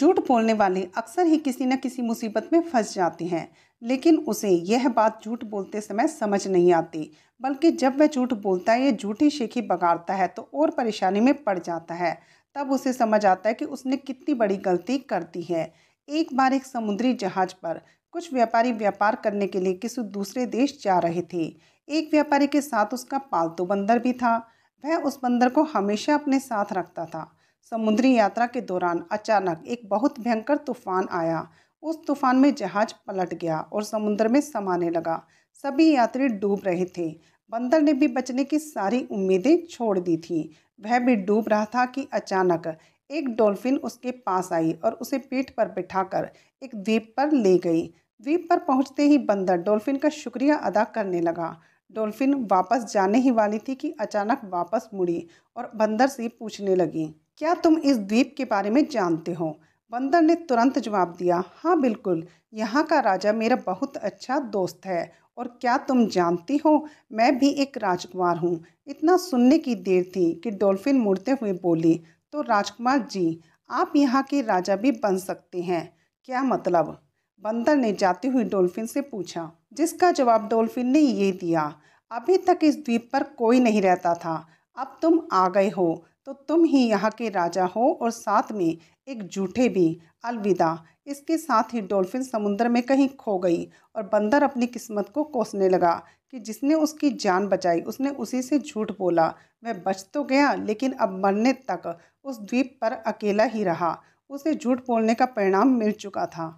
झूठ बोलने वाले अक्सर ही किसी न किसी मुसीबत में फंस जाते हैं, लेकिन उसे यह बात झूठ बोलते समय समझ नहीं आती, बल्कि जब वह झूठ बोलता है या झूठी शेखी बगाड़ता है तो और परेशानी में पड़ जाता है। तब उसे समझ आता है कि उसने कितनी बड़ी गलती कर दी है। एक बार एक समुद्री जहाज़ पर कुछ व्यापारी व्यापार करने के लिए किसी दूसरे देश जा रहे थे। एक व्यापारी के साथ उसका पालतू बंदर भी था। वह उस बंदर को हमेशा अपने साथ रखता था। समुद्री यात्रा के दौरान अचानक एक बहुत भयंकर तूफ़ान आया। उस तूफ़ान में जहाज़ पलट गया और समुद्र में समाने लगा। सभी यात्री डूब रहे थे। बंदर ने भी बचने की सारी उम्मीदें छोड़ दी थी। वह भी डूब रहा था कि अचानक एक डॉल्फिन उसके पास आई और उसे पीठ पर बिठाकर एक द्वीप पर ले गई। द्वीप पर पहुँचते ही बंदर डॉल्फिन का शुक्रिया अदा करने लगा। डॉल्फिन वापस जाने ही वाली थी कि अचानक वापस मुड़ी और बंदर से पूछने लगी क्या तुम इस द्वीप के बारे में जानते हो? बंदर ने तुरंत जवाब दिया हाँ बिल्कुल। यहाँ का राजा मेरा बहुत अच्छा दोस्त है, और क्या तुम जानती हो? मैं भी एक राजकुमार हूँ। इतना सुनने की देर थी कि डॉल्फिन मुड़ते हुए बोली तो राजकुमार जी, आप यहाँ के राजा भी बन सकते हैं। क्या मतलब? बंदर ने जाती हुई डॉल्फिन से पूछा, जिसका जवाब डॉल्फिन ने ये दिया, अभी तक इस द्वीप पर कोई नहीं रहता था। अब तुम आ गए हो। तो तुम ही यहाँ के राजा हो और साथ में एक जूठे भी, अलविदा। इसके साथ ही डॉल्फिन समुद्र में कहीं खो गई और बंदर अपनी किस्मत को कोसने लगा कि जिसने उसकी जान बचाई, उसने उसी से झूठ बोला। वह बच तो गया, लेकिन अब मरने तक उस द्वीप पर अकेला ही रहा। उसे झूठ बोलने का परिणाम मिल चुका था।